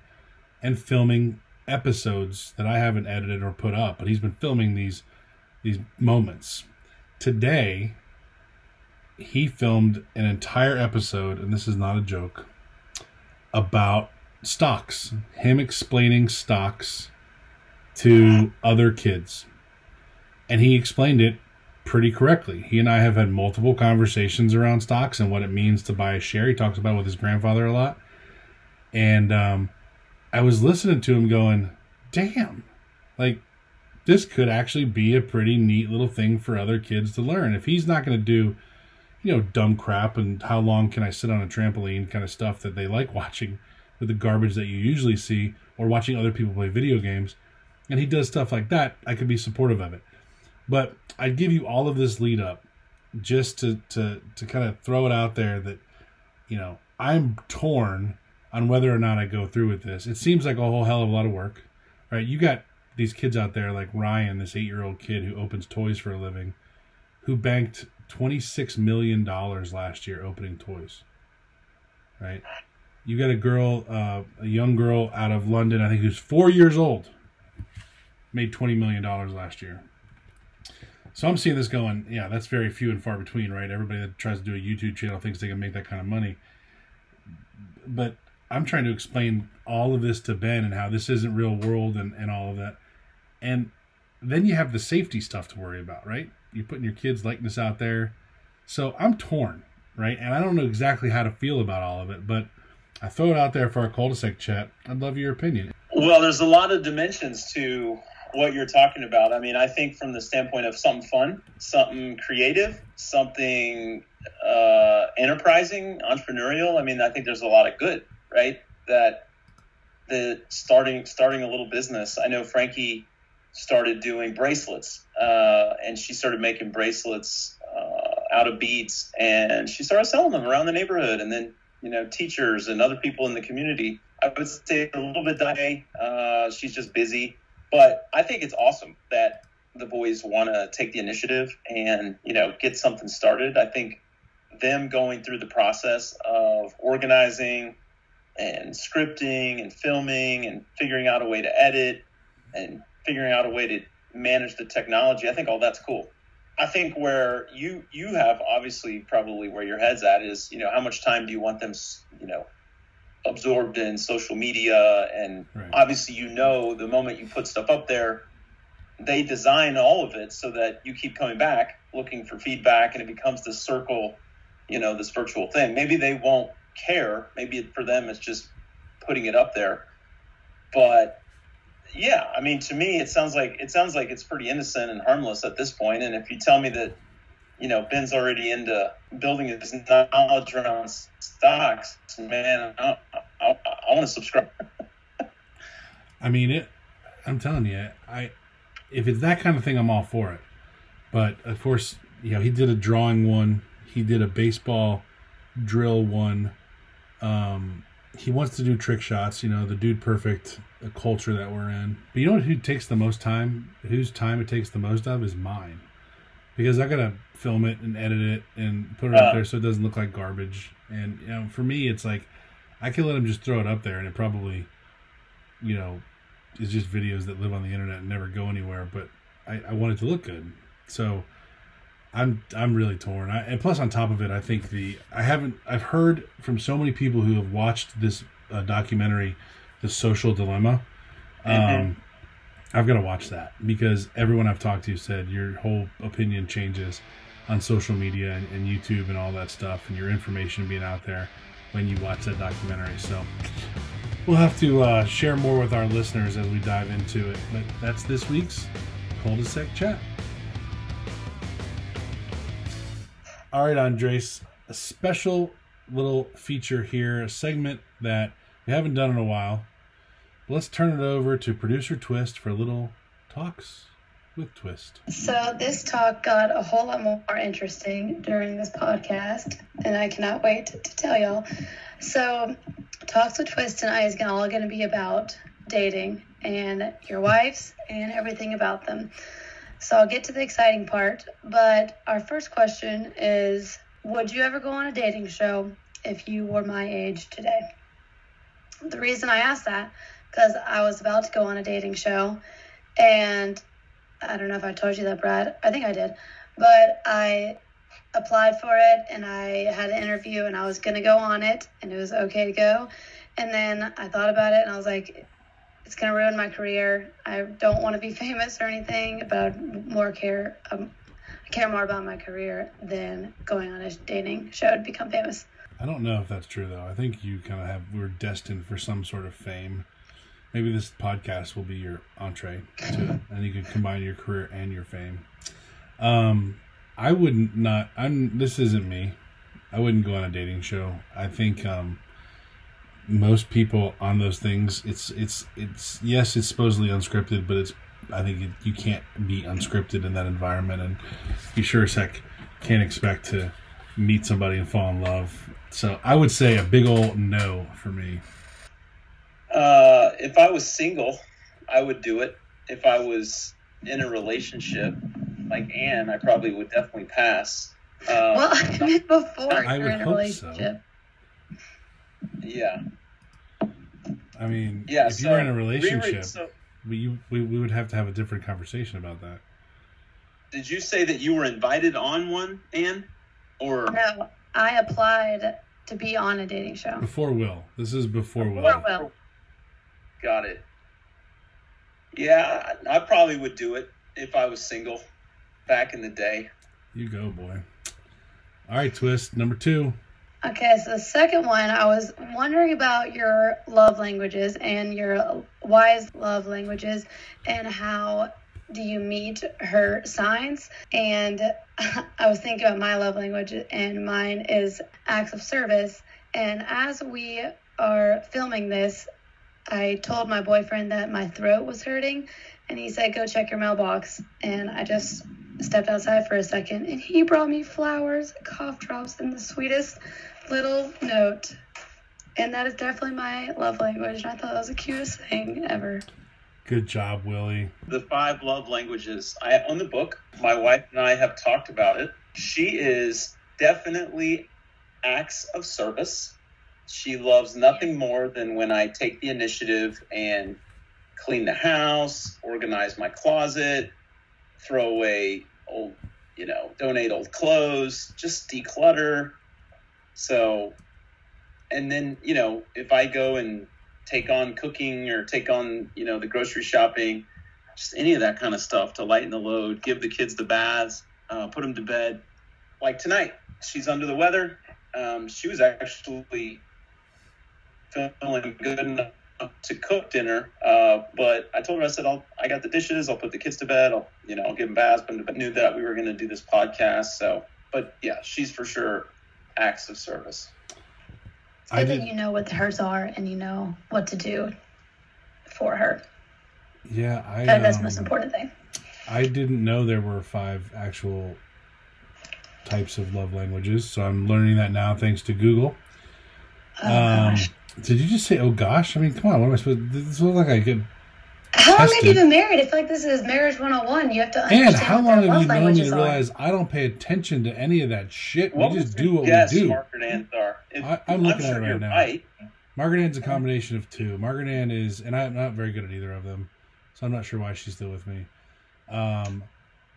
and filming episodes that I haven't edited or put up, but he's been filming these these moments. Today, he filmed an entire episode, and this is not a joke, about stocks. Him explaining stocks to other kids. And he explained it pretty correctly. He and I have had multiple conversations around stocks and what it means to buy a share. He talks about with his grandfather a lot. And um, I was listening to him going, damn, like this could actually be a pretty neat little thing for other kids to learn. If he's not going to do you know, dumb crap and how long can I sit on a trampoline kind of stuff that they like watching with the garbage that you usually see or watching other people play video games. And he does stuff like that. I could be supportive of it. But I'd give you all of this lead up just to, to, to kind of throw it out there that, you know, I'm torn on whether or not I go through with this. It seems like a whole hell of a lot of work, right? You got these kids out there like Ryan, this eight year old kid who opens toys for a living, who banked $26 million last year opening toys. Right? You got a girl, uh, a young girl out of London, I think who's four years old, made $20 million last year. So I'm seeing this going, yeah, that's very few and far between, right? Everybody that tries to do a YouTube channel thinks they can make that kind of money. But I'm trying to explain all of this to Ben and how this isn't real world and, and all of that. And then you have the safety stuff to worry about, right? You're putting your kids' likeness out there. So I'm torn, right? And I don't know exactly how to feel about all of it, but I throw it out there for our cul-de-sac chat. I'd love your opinion. Well, there's a lot of dimensions to what you're talking about. I mean, I think from the standpoint of something fun, something creative, something uh, enterprising, entrepreneurial. I mean, I think there's a lot of good, right? That the starting starting a little business. I know Frankie started doing bracelets, uh, and she started making bracelets uh, out of beads, and she started selling them around the neighborhood, and then you know teachers and other people in the community. I would say a little bit day. Uh, she's just busy, but I think it's awesome that the boys want to take the initiative and you know get something started. I think them going through the process of organizing and scripting and filming and figuring out a way to edit and figuring out a way to manage the technology. I think all that's cool. I think where you you have obviously probably where your head's at is you know how much time do you want them you know absorbed in social media and right. obviously you know the moment you put stuff up there they design all of it so that you keep coming back looking for feedback and it becomes this circle you know this virtual thing maybe they won't care maybe for them it's just putting it up there but yeah, I mean, to me, it sounds like it sounds like it's pretty innocent and harmless at this point. And if you tell me that, you know, Ben's already into building his knowledge around stocks. Man, I, I, I want to subscribe. I mean, it. I'm telling you, I if it's that kind of thing, I'm all for it. But of course, you know, he did a drawing one. He did a baseball drill one. Um, he wants to do trick shots. You know, the dude perfect culture that we're in. But you know who takes the most time? Whose time it takes the most of is mine, because I gotta film it and edit it and put it uh, up there so it doesn't look like garbage. And you know, for me, it's like I can let him just throw it up there, and it probably, you know, is just videos that live on the internet and never go anywhere. But I, I want it to look good, so I'm I'm really torn. I, and plus, on top of it, I think the I haven't I've heard from so many people who have watched this uh, documentary the social dilemma. Mm-hmm. Um, I've got to watch that because everyone I've talked to said your whole opinion changes on social media and, and, YouTube and all that stuff, and your information being out there when you watch that documentary. So we'll have to uh, share more with our listeners as we dive into it. But that's this week's cul-de-sac chat. All right, Andres, a special little feature here, a segment that we haven't done in a while let's turn it over to producer Twist for little talks with Twist. So this talk got a whole lot more interesting during this podcast, and I cannot wait to tell y'all. So, talks with Twist and I is all going to be about dating and your wives and everything about them. So I'll get to the exciting part, but our first question is Would you ever go on a dating show if you were my age today? The reason I ask that because I was about to go on a dating show. And I don't know if I told you that, Brad. I think I did. But I applied for it and I had an interview and I was going to go on it and it was okay to go. And then I thought about it and I was like, it's going to ruin my career. I don't want to be famous or anything, about more care. Um, I care more about my career than going on a dating show to become famous. I don't know if that's true though. I think you kind of have we're destined for some sort of fame. Maybe this podcast will be your entree to and you can combine your career and your fame. Um, I wouldn't not. I'm. This isn't me. I wouldn't go on a dating show. I think um, most people on those things. It's it's it's yes, it's supposedly unscripted, but it's. I think it, you can't be unscripted in that environment, and you sure as heck can't expect to meet somebody and fall in love. So I would say a big old no for me. Uh, if I was single, I would do it. If I was in a relationship, like Anne, I probably would definitely pass. Uh, well, I've meant before I you're in a relationship. So. Yeah. I mean, yeah, if so, you were in a relationship, so, we, we we would have to have a different conversation about that. Did you say that you were invited on one, Anne? Or no, I applied to be on a dating show before Will. This is before, before Will. Will. Got it. Yeah, I probably would do it if I was single back in the day. You go, boy. All right, twist number two. Okay, so the second one, I was wondering about your love languages and your wise love languages and how do you meet her signs? And I was thinking about my love language, and mine is acts of service. And as we are filming this, I told my boyfriend that my throat was hurting, and he said, Go check your mailbox. And I just stepped outside for a second, and he brought me flowers, cough drops, and the sweetest little note. And that is definitely my love language. And I thought that was the cutest thing ever. Good job, Willie. The five love languages. I own the book. My wife and I have talked about it. She is definitely acts of service. She loves nothing more than when I take the initiative and clean the house, organize my closet, throw away old, you know, donate old clothes, just declutter. So, and then, you know, if I go and take on cooking or take on, you know, the grocery shopping, just any of that kind of stuff to lighten the load, give the kids the baths, uh, put them to bed. Like tonight, she's under the weather. Um, she was actually feeling good enough to cook dinner. Uh, but I told her, I said, I'll, I got the dishes. I'll put the kids to bed. I'll, you know, I'll give them baths. But knew that we were going to do this podcast. So, but yeah, she's for sure acts of service. I think you know what hers are and you know what to do for her. Yeah, I. that's um, the most um, important thing. I didn't know there were five actual types of love languages, so I'm learning that now thanks to Google. Oh, um, gosh. Did you just say, "Oh gosh"? I mean, come on. What am I supposed? To, this looks like I could. How long have you been married? I feel like this is marriage 101. You have to understand. And how long have you known me to realize are. I don't pay attention to any of that shit? What we just do what we do. Margaret Ann's are. I, am looking at it right now. Right. Margaret Ann's a combination of two. Margaret Ann is, and I'm not very good at either of them, so I'm not sure why she's still with me. Um,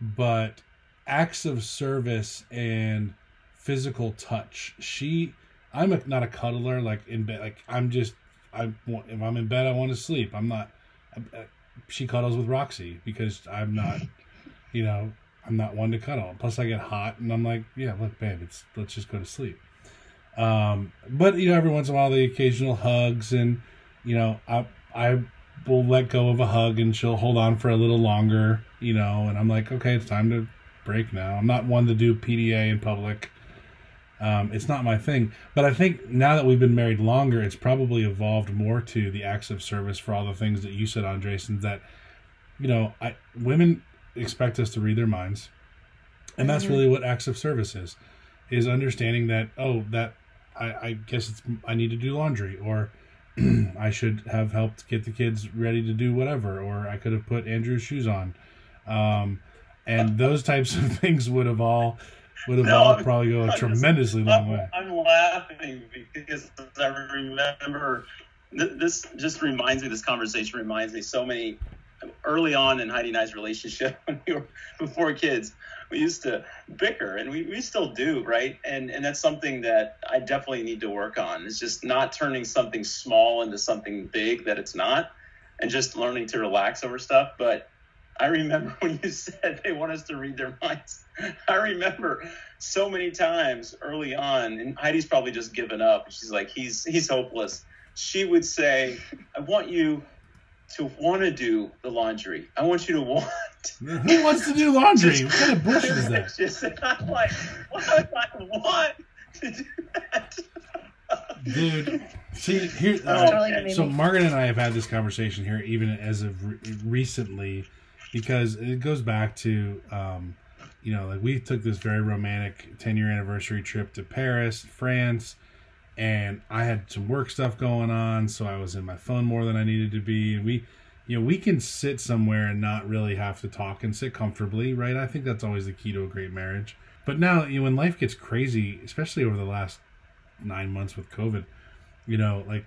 but acts of service and physical touch. She I'm a, not a cuddler. Like in bed, like I'm just I if I'm in bed, I want to sleep. I'm not. I, she cuddles with Roxy because I'm not, you know, I'm not one to cuddle. Plus, I get hot, and I'm like, yeah, look, babe, it's let's just go to sleep. Um, but you know, every once in a while, the occasional hugs, and you know, I I will let go of a hug, and she'll hold on for a little longer, you know, and I'm like, okay, it's time to break now. I'm not one to do PDA in public. Um, it's not my thing. But I think now that we've been married longer, it's probably evolved more to the acts of service for all the things that you said, Andres, and that, you know, I, women expect us to read their minds. And that's mm-hmm. really what acts of service is, is understanding that, oh, that I, I guess it's, I need to do laundry or I should have helped get the kids ready to do whatever, or I could have put Andrew's shoes on. Um, and those types of things would have all would have no, all probably go a tremendously just, long I'm, way. I'm laughing because I remember this just reminds me. This conversation reminds me so many early on in Heidi and I's relationship when we were before kids. We used to bicker, and we, we still do, right? And and that's something that I definitely need to work on. It's just not turning something small into something big that it's not, and just learning to relax over stuff. But I remember when you said they want us to read their minds. I remember so many times early on, and Heidi's probably just given up. She's like, he's he's hopeless. She would say, "I want you to want to do the laundry. I want you to want." Who wants to do laundry? what kind of bullshit is that? Just, I'm like, why would I want to do that? Dude, see here. Uh, so Margaret and I have had this conversation here, even as of re- recently because it goes back to um, you know like we took this very romantic 10 year anniversary trip to paris france and i had some work stuff going on so i was in my phone more than i needed to be. And we you know we can sit somewhere and not really have to talk and sit comfortably right? I think that's always the key to a great marriage. But now you know when life gets crazy especially over the last nine months with covid you know like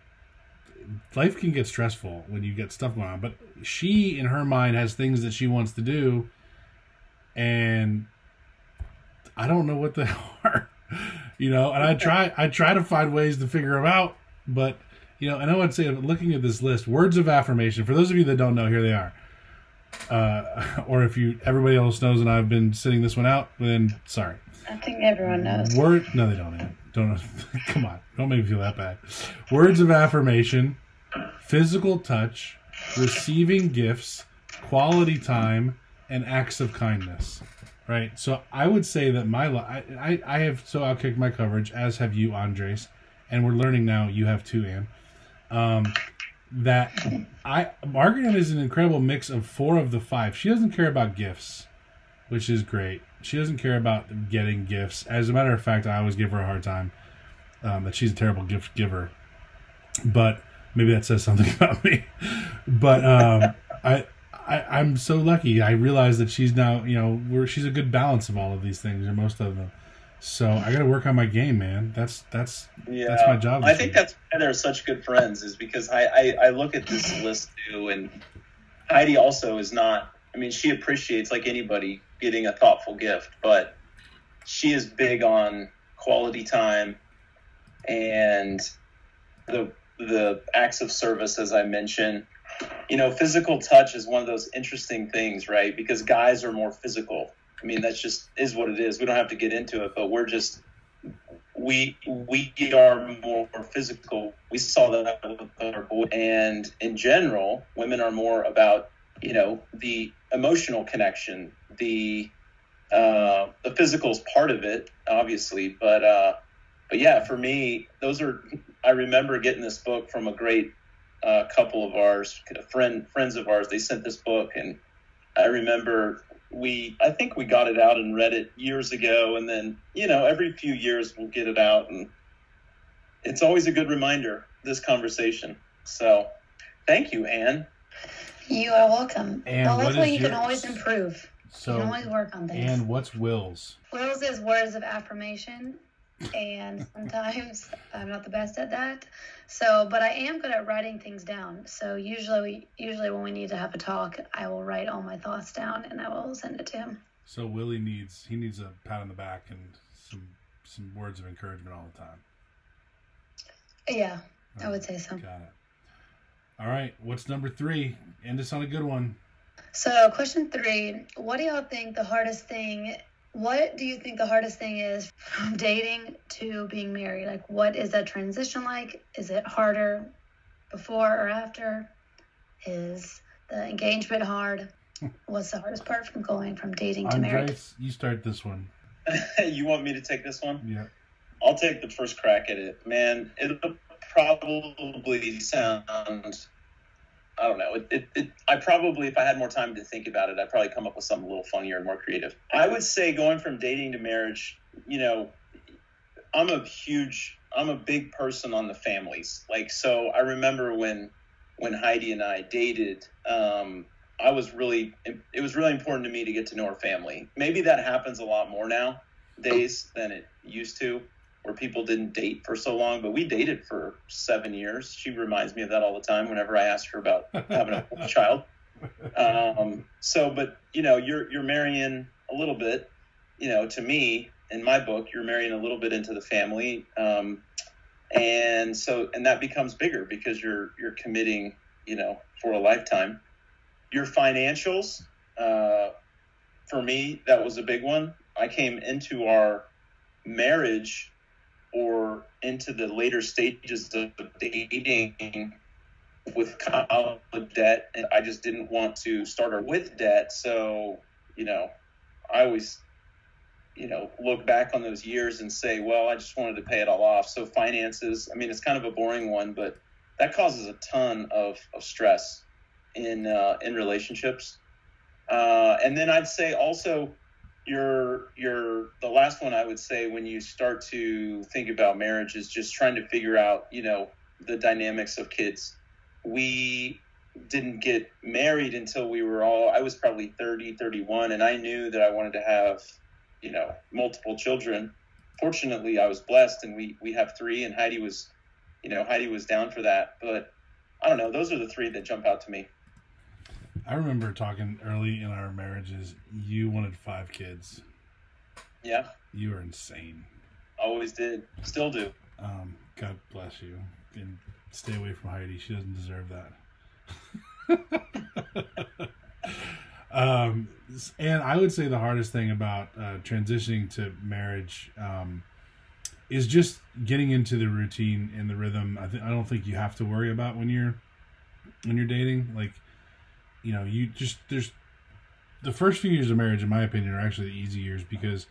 life can get stressful when you get stuff going on. But she, in her mind, has things that she wants to do, and I don't know what they are. you know, and I try, I try to find ways to figure them out. But you know, and I would say, looking at this list, words of affirmation. For those of you that don't know, here they are. Uh, or if you, everybody else knows, and I've been sitting this one out, then sorry. I think everyone knows. Word? No, they don't. Don't come on. Don't make me feel that bad. Words of affirmation, physical touch, receiving gifts, quality time, and acts of kindness. Right. So I would say that my I, I, I have so outkicked my coverage as have you, Andres, and we're learning now. You have too, Anne. Um, that I Margaret is an incredible mix of four of the five. She doesn't care about gifts, which is great. She doesn't care about getting gifts. As a matter of fact, I always give her a hard time um, that she's a terrible gift giver. But maybe that says something about me. But um, I, I am so lucky. I realize that she's now you know she's a good balance of all of these things or most of them. So I got to work on my game, man. That's that's yeah. that's my job. I think that's why they're such good friends is because I, I I look at this list too, and Heidi also is not. I mean, she appreciates like anybody getting a thoughtful gift, but she is big on quality time and the the acts of service, as I mentioned. You know, physical touch is one of those interesting things, right? Because guys are more physical. I mean, that's just is what it is. We don't have to get into it, but we're just we we are more physical. We saw that with our boy, and in general, women are more about you know the emotional connection, the uh, the physical is part of it, obviously, but uh, but yeah, for me, those are. I remember getting this book from a great uh, couple of ours, friend friends of ours. They sent this book, and I remember we I think we got it out and read it years ago, and then you know every few years we'll get it out, and it's always a good reminder this conversation. So, thank you, Anne. You are welcome. And well, luckily, you your... can always improve. So, you can always work on things. And what's Will's? Will's is words of affirmation and sometimes I'm not the best at that. So, but I am good at writing things down. So usually, usually when we need to have a talk, I will write all my thoughts down and I will send it to him. So Willie needs he needs a pat on the back and some some words of encouragement all the time. Yeah, I would say so. Got it. All right, what's number three? End us on a good one. So, question three: What do y'all think the hardest thing what do you think the hardest thing is from dating to being married? Like, what is that transition like? Is it harder before or after? Is the engagement hard? What's the hardest part from going from dating to Andres, marriage? You start this one. you want me to take this one? Yeah. I'll take the first crack at it. Man, it'll probably sound I don't know. It, it, it, I probably, if I had more time to think about it, I'd probably come up with something a little funnier and more creative. I would say going from dating to marriage, you know, I'm a huge, I'm a big person on the families. Like, so I remember when, when Heidi and I dated, um, I was really, it was really important to me to get to know her family. Maybe that happens a lot more now days than it used to where people didn't date for so long, but we dated for seven years. She reminds me of that all the time whenever I ask her about having a child. Um, so, but you know, you're you're marrying a little bit. You know, to me, in my book, you're marrying a little bit into the family, um, and so and that becomes bigger because you're you're committing, you know, for a lifetime. Your financials, uh, for me, that was a big one. I came into our marriage or into the later stages of dating with college debt and I just didn't want to start her with debt. So, you know, I always, you know, look back on those years and say, well, I just wanted to pay it all off. So finances, I mean, it's kind of a boring one, but that causes a ton of, of stress in, uh, in relationships. Uh, and then I'd say also your your the last one I would say when you start to think about marriage is just trying to figure out you know the dynamics of kids. We didn't get married until we were all I was probably 30 31 and I knew that I wanted to have you know multiple children. Fortunately, I was blessed and we we have 3 and Heidi was you know Heidi was down for that, but I don't know, those are the three that jump out to me. I remember talking early in our marriages. You wanted five kids. Yeah. You are insane. Always did. Still do. Um, God bless you. And stay away from Heidi. She doesn't deserve that. um, and I would say the hardest thing about uh, transitioning to marriage um, is just getting into the routine and the rhythm. I, th- I don't think you have to worry about when you're when you're dating. Like you know, you just there's the first few years of marriage, in my opinion, are actually the easy years because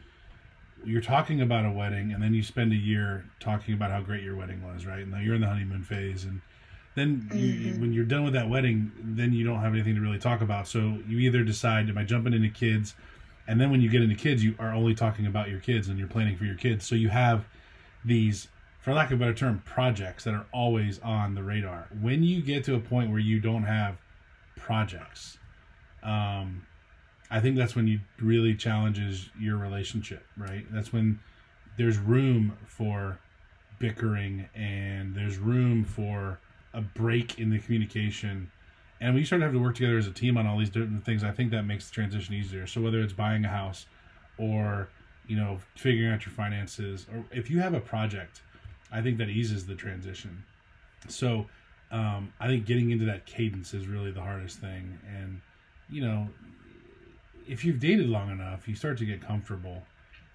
you're talking about a wedding, and then you spend a year talking about how great your wedding was, right? And you're in the honeymoon phase, and then you, mm-hmm. when you're done with that wedding, then you don't have anything to really talk about. So you either decide, am I jumping into kids? And then when you get into kids, you are only talking about your kids and you're planning for your kids. So you have these, for lack of a better term, projects that are always on the radar. When you get to a point where you don't have projects. Um, I think that's when you really challenges your relationship, right? That's when there's room for bickering and there's room for a break in the communication. And you start to have to work together as a team on all these different things, I think that makes the transition easier. So whether it's buying a house or, you know, figuring out your finances, or if you have a project, I think that eases the transition. So um, I think getting into that cadence is really the hardest thing. And, you know, if you've dated long enough, you start to get comfortable.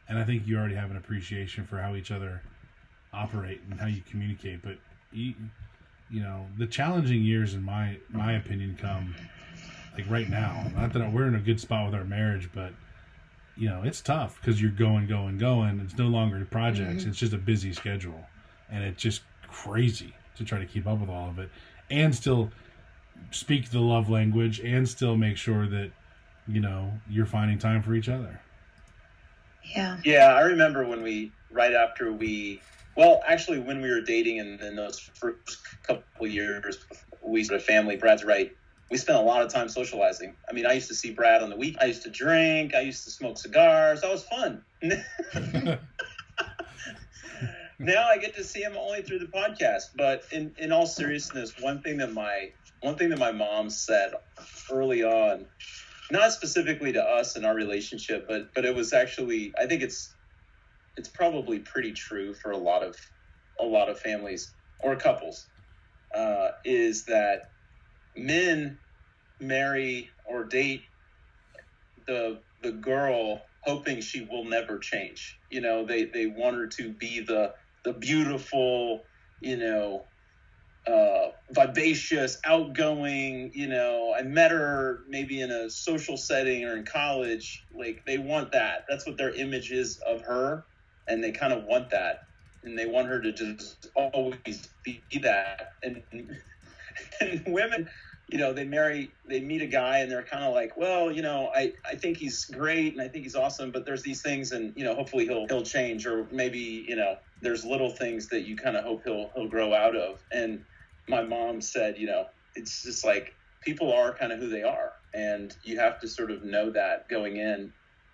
And I think you already have an appreciation for how each other operate and how you communicate. But you, you know, the challenging years, in my my opinion, come like right now. Not that we're in a good spot with our marriage, but you know, it's tough because you're going, going, going. It's no longer projects; mm-hmm. it's just a busy schedule, and it's just crazy to try to keep up with all of it and still speak the love language and still make sure that you know you're finding time for each other. Yeah. Yeah, I remember when we right after we well, actually when we were dating and in those first couple years we started a family, Brad's right. We spent a lot of time socializing. I mean, I used to see Brad on the week. I used to drink. I used to smoke cigars. That was fun. now I get to see him only through the podcast. But in, in all seriousness, one thing that my one thing that my mom said early on, not specifically to us and our relationship, but but it was actually I think it's it's probably pretty true for a lot of a lot of families or couples, uh, is that men marry or date the the girl hoping she will never change. You know, they they want her to be the the beautiful, you know, uh, vivacious, outgoing. You know, I met her maybe in a social setting or in college. Like they want that. That's what their image is of her, and they kind of want that, and they want her to just always be that. And and women you know, they marry, they meet a guy and they're kind of like, well, you know, I, I think he's great and I think he's awesome, but there's these things and, you know, hopefully he'll, he'll change or maybe, you know, there's little things that you kind of hope he'll, he'll grow out of. And my mom said, you know, it's just like people are kind of who they are and you have to sort of know that going in.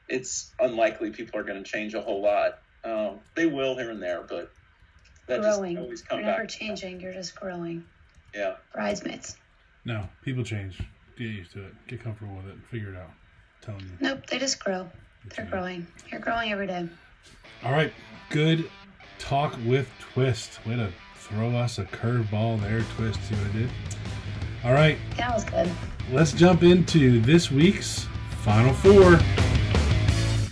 It's unlikely people are going to change a whole lot. Um, they will here and there, but that growing. just always come You're never changing. You're just growing. Yeah. Bridesmaids. No, people change. Get used to it. Get comfortable with it. Figure it out. I'm telling you. Nope, they just grow. They're growing. You're growing every day. All right, good talk with Twist. Way to throw us a curveball there, Twist. See what I did? All right. That was good. Let's jump into this week's Final Four.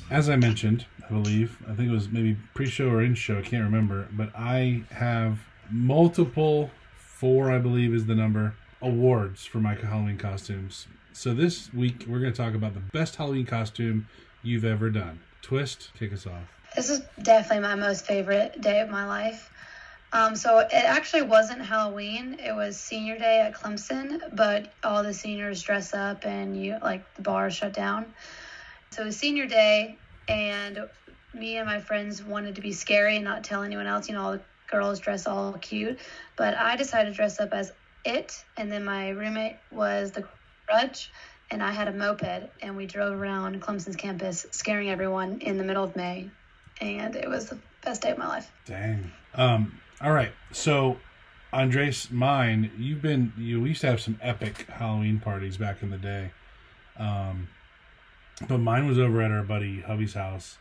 As I mentioned, I believe, I think it was maybe pre-show or in-show, I can't remember, but I have multiple four, I believe, is the number awards for my Halloween costumes. So this week we're going to talk about the best Halloween costume you've ever done. Twist, kick us off. This is definitely my most favorite day of my life. Um, so it actually wasn't Halloween; it was senior day at Clemson. But all the seniors dress up, and you like the bar shut down. So it was senior day, and me and my friends wanted to be scary and not tell anyone else. You know, all the girls dress all cute, but I decided to dress up as it, and then my roommate was the grudge, and I had a moped, and we drove around Clemson's campus, scaring everyone in the middle of May, and it was the best day of my life. Dang. Um. All right. So, Andres, mine. You've been. You used to have some epic Halloween parties back in the day. Um, but mine was over at our buddy Hubby's house,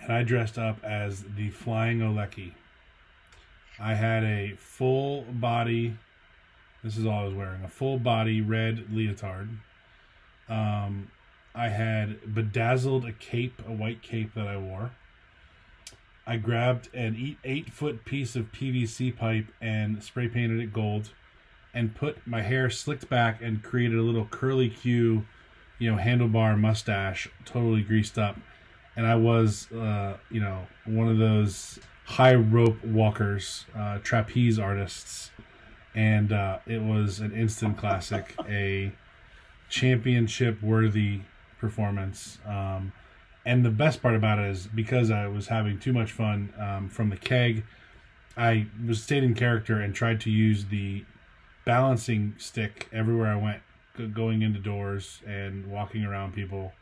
and I dressed up as the Flying Olecki. I had a full body this is all I was wearing a full body red leotard. Um, I had bedazzled a cape, a white cape that I wore. I grabbed an eight foot piece of PVC pipe and spray painted it gold and put my hair slicked back and created a little curly Q, you know, handlebar mustache, totally greased up. And I was, uh, you know, one of those high rope walkers, uh, trapeze artists and uh, it was an instant classic, a championship worthy performance. Um, and the best part about it is because I was having too much fun um, from the keg, I was stayed in character and tried to use the balancing stick everywhere I went, going into doors and walking around people,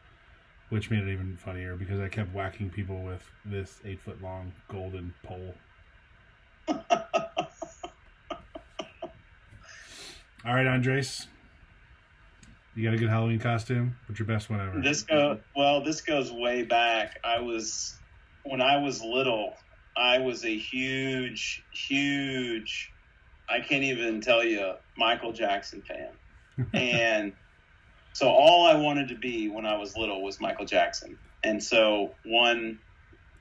which made it even funnier because I kept whacking people with this eight foot long golden pole. All right, Andres. You got a good Halloween costume? What's your best one ever? This go well. This goes way back. I was when I was little. I was a huge, huge. I can't even tell you Michael Jackson fan, and so all I wanted to be when I was little was Michael Jackson. And so one,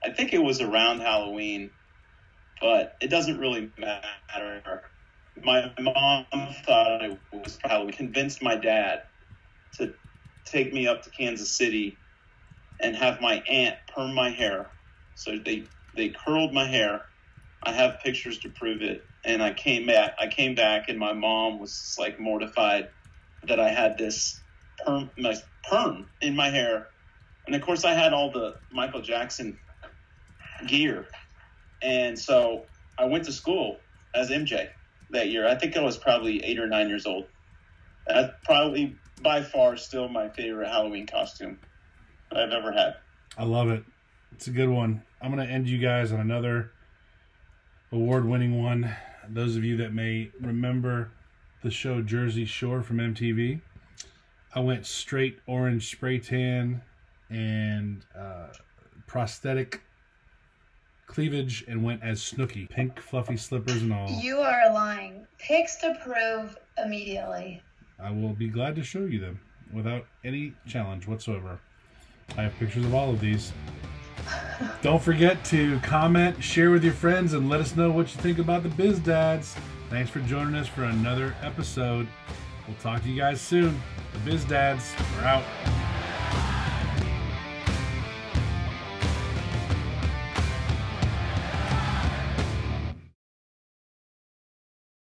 I think it was around Halloween. but it doesn't really matter. My mom thought I was probably convinced my dad to take me up to Kansas City and have my aunt perm my hair. So they they curled my hair. I have pictures to prove it. And I came back. I came back, and my mom was like mortified that I had this perm, my perm in my hair. And of course, I had all the Michael Jackson gear, and so I went to school as MJ that year. I think I was probably eight or nine years old. That's probably by far still my favorite Halloween costume I've ever had. I love it. It's a good one. I'm going to end you guys on another award winning one. Those of you that may remember the show Jersey Shore from MTV, I went straight orange spray tan and uh, prosthetic cleavage and went as Snooki, pink fluffy slippers and all. You are lying. Pics to prove immediately. I will be glad to show you them without any challenge whatsoever. I have pictures of all of these. Don't forget to comment, share with your friends, and let us know what you think about the Biz Dads. Thanks for joining us for another episode. We'll talk to you guys soon. The Biz Dads are out.